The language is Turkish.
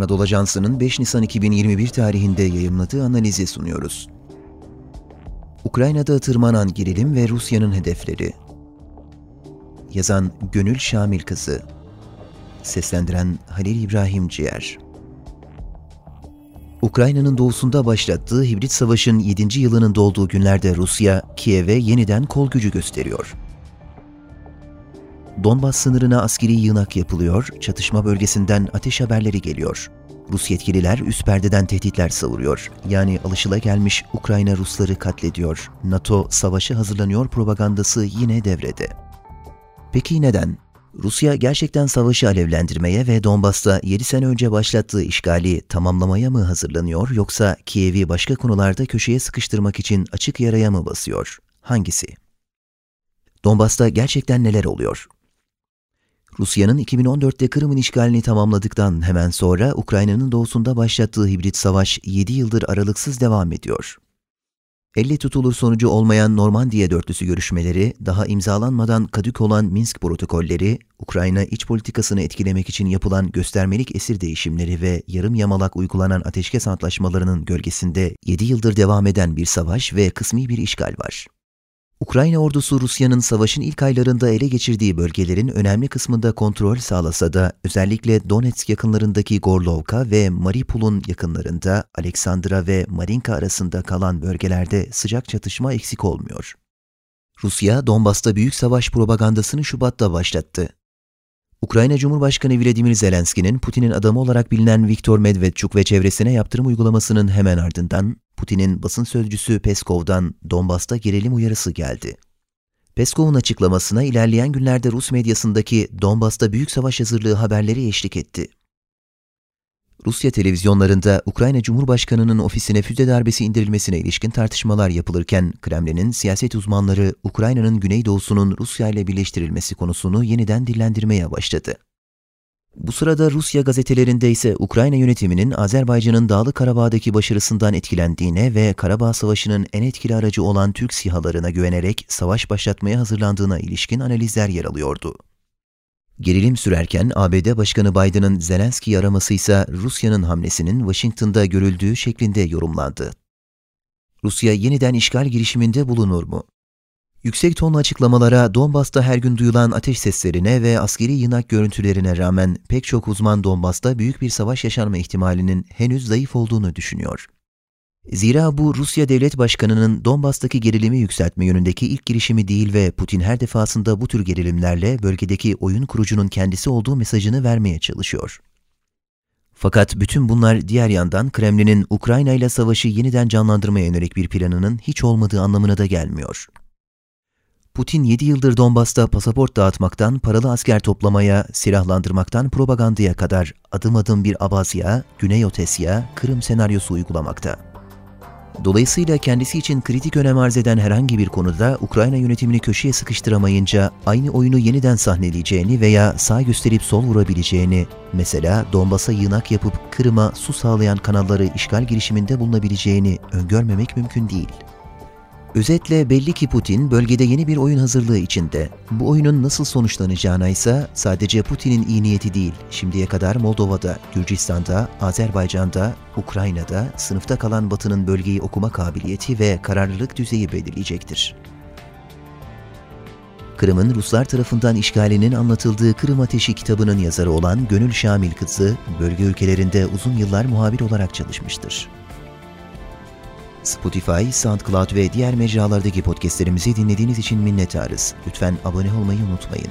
Anadolu Ajansı'nın 5 Nisan 2021 tarihinde yayımladığı analizi sunuyoruz. Ukrayna'da tırmanan gerilim ve Rusya'nın hedefleri. Yazan Gönül Şamil Kızı. Seslendiren Halil İbrahim Ciğer. Ukrayna'nın doğusunda başlattığı hibrit savaşın 7. yılının dolduğu günlerde Rusya, Kiev'e yeniden kol gücü gösteriyor. Donbas sınırına askeri yığınak yapılıyor, çatışma bölgesinden ateş haberleri geliyor. Rus yetkililer üst perdeden tehditler savuruyor. Yani alışılagelmiş Ukrayna Rusları katlediyor. NATO savaşı hazırlanıyor propagandası yine devrede. Peki neden? Rusya gerçekten savaşı alevlendirmeye ve Donbas'ta 7 sene önce başlattığı işgali tamamlamaya mı hazırlanıyor yoksa Kiev'i başka konularda köşeye sıkıştırmak için açık yaraya mı basıyor? Hangisi? Donbas'ta gerçekten neler oluyor? Rusya'nın 2014'te Kırım'ın işgalini tamamladıktan hemen sonra Ukrayna'nın doğusunda başlattığı hibrit savaş 7 yıldır aralıksız devam ediyor. Elle tutulur sonucu olmayan Normandiya dörtlüsü görüşmeleri, daha imzalanmadan kadük olan Minsk protokolleri, Ukrayna iç politikasını etkilemek için yapılan göstermelik esir değişimleri ve yarım yamalak uygulanan ateşkes antlaşmalarının gölgesinde 7 yıldır devam eden bir savaş ve kısmi bir işgal var. Ukrayna ordusu Rusya'nın savaşın ilk aylarında ele geçirdiği bölgelerin önemli kısmında kontrol sağlasa da özellikle Donetsk yakınlarındaki Gorlovka ve Mariupol'un yakınlarında Aleksandra ve Marinka arasında kalan bölgelerde sıcak çatışma eksik olmuyor. Rusya, Donbas'ta büyük savaş propagandasını Şubat'ta başlattı. Ukrayna Cumhurbaşkanı Vladimir Zelenski'nin Putin'in adamı olarak bilinen Viktor Medvedchuk ve çevresine yaptırım uygulamasının hemen ardından Putin'in basın sözcüsü Peskov'dan Donbas'ta gerilim uyarısı geldi. Peskov'un açıklamasına ilerleyen günlerde Rus medyasındaki Donbas'ta büyük savaş hazırlığı haberleri eşlik etti. Rusya televizyonlarında Ukrayna Cumhurbaşkanı'nın ofisine füze darbesi indirilmesine ilişkin tartışmalar yapılırken Kremlin'in siyaset uzmanları Ukrayna'nın güneydoğusunun Rusya ile birleştirilmesi konusunu yeniden dillendirmeye başladı. Bu sırada Rusya gazetelerinde ise Ukrayna yönetiminin Azerbaycan'ın Dağlı Karabağ'daki başarısından etkilendiğine ve Karabağ Savaşı'nın en etkili aracı olan Türk sihalarına güvenerek savaş başlatmaya hazırlandığına ilişkin analizler yer alıyordu. Gerilim sürerken ABD Başkanı Biden'ın Zelenski'yi araması ise Rusya'nın hamlesinin Washington'da görüldüğü şeklinde yorumlandı. Rusya yeniden işgal girişiminde bulunur mu? Yüksek tonlu açıklamalara, Donbas'ta her gün duyulan ateş seslerine ve askeri yınak görüntülerine rağmen pek çok uzman Donbas'ta büyük bir savaş yaşanma ihtimalinin henüz zayıf olduğunu düşünüyor. Zira bu Rusya Devlet Başkanı'nın Donbas'taki gerilimi yükseltme yönündeki ilk girişimi değil ve Putin her defasında bu tür gerilimlerle bölgedeki oyun kurucunun kendisi olduğu mesajını vermeye çalışıyor. Fakat bütün bunlar diğer yandan Kremlin'in Ukrayna ile savaşı yeniden canlandırmaya yönelik bir planının hiç olmadığı anlamına da gelmiyor. Putin 7 yıldır Donbas'ta pasaport dağıtmaktan paralı asker toplamaya, silahlandırmaktan propagandaya kadar adım adım bir Abazya, Güney Otesya, Kırım senaryosu uygulamakta. Dolayısıyla kendisi için kritik önem arz eden herhangi bir konuda Ukrayna yönetimini köşeye sıkıştıramayınca aynı oyunu yeniden sahneleyeceğini veya sağ gösterip sol vurabileceğini, mesela Donbas'a yığınak yapıp Kırım'a su sağlayan kanalları işgal girişiminde bulunabileceğini öngörmemek mümkün değil.'' Özetle belli ki Putin bölgede yeni bir oyun hazırlığı içinde. Bu oyunun nasıl sonuçlanacağına ise sadece Putin'in iyi niyeti değil, şimdiye kadar Moldova'da, Gürcistan'da, Azerbaycan'da, Ukrayna'da sınıfta kalan Batı'nın bölgeyi okuma kabiliyeti ve kararlılık düzeyi belirleyecektir. Kırım'ın Ruslar tarafından işgalinin anlatıldığı Kırım Ateşi kitabının yazarı olan Gönül Şamil Kızı, bölge ülkelerinde uzun yıllar muhabir olarak çalışmıştır. Spotify, SoundCloud ve diğer mecralardaki podcastlerimizi dinlediğiniz için minnettarız. Lütfen abone olmayı unutmayın.